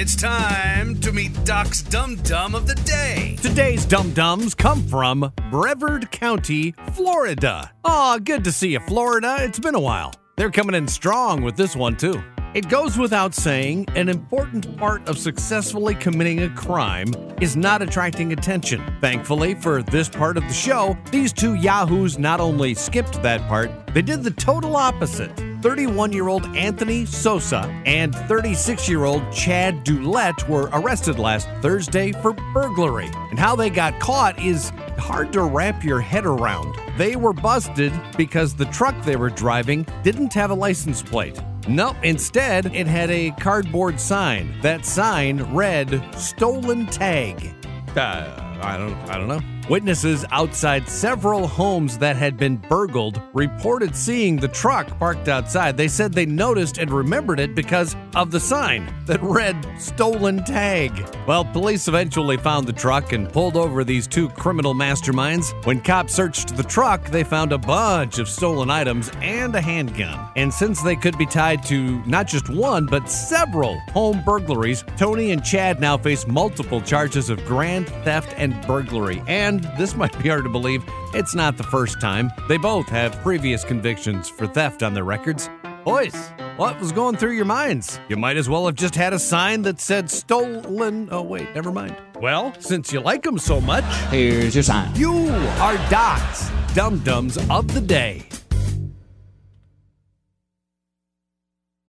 It's time to meet Doc's Dum Dum of the Day. Today's Dum Dums come from Brevard County, Florida. Aw, good to see you, Florida. It's been a while. They're coming in strong with this one, too. It goes without saying, an important part of successfully committing a crime is not attracting attention. Thankfully, for this part of the show, these two yahoos not only skipped that part, they did the total opposite. 31 year old Anthony Sosa and 36 year old Chad Dulett were arrested last Thursday for burglary. And how they got caught is hard to wrap your head around. They were busted because the truck they were driving didn't have a license plate. Nope, instead, it had a cardboard sign. That sign read stolen tag. Uh, I don't I don't know. Witnesses outside several homes that had been burgled reported seeing the truck parked outside. They said they noticed and remembered it because of the sign that read stolen tag. Well, police eventually found the truck and pulled over these two criminal masterminds. When cops searched the truck, they found a bunch of stolen items and a handgun. And since they could be tied to not just one, but several home burglaries, Tony and Chad now face multiple charges of grand theft and burglary. And this might be hard to believe, it's not the first time. They both have previous convictions for theft on their records. Boys, what was going through your minds? You might as well have just had a sign that said stolen. Oh, wait, never mind. Well, since you like them so much, Here's your sign. you are Doc's Dum Dums of the Day.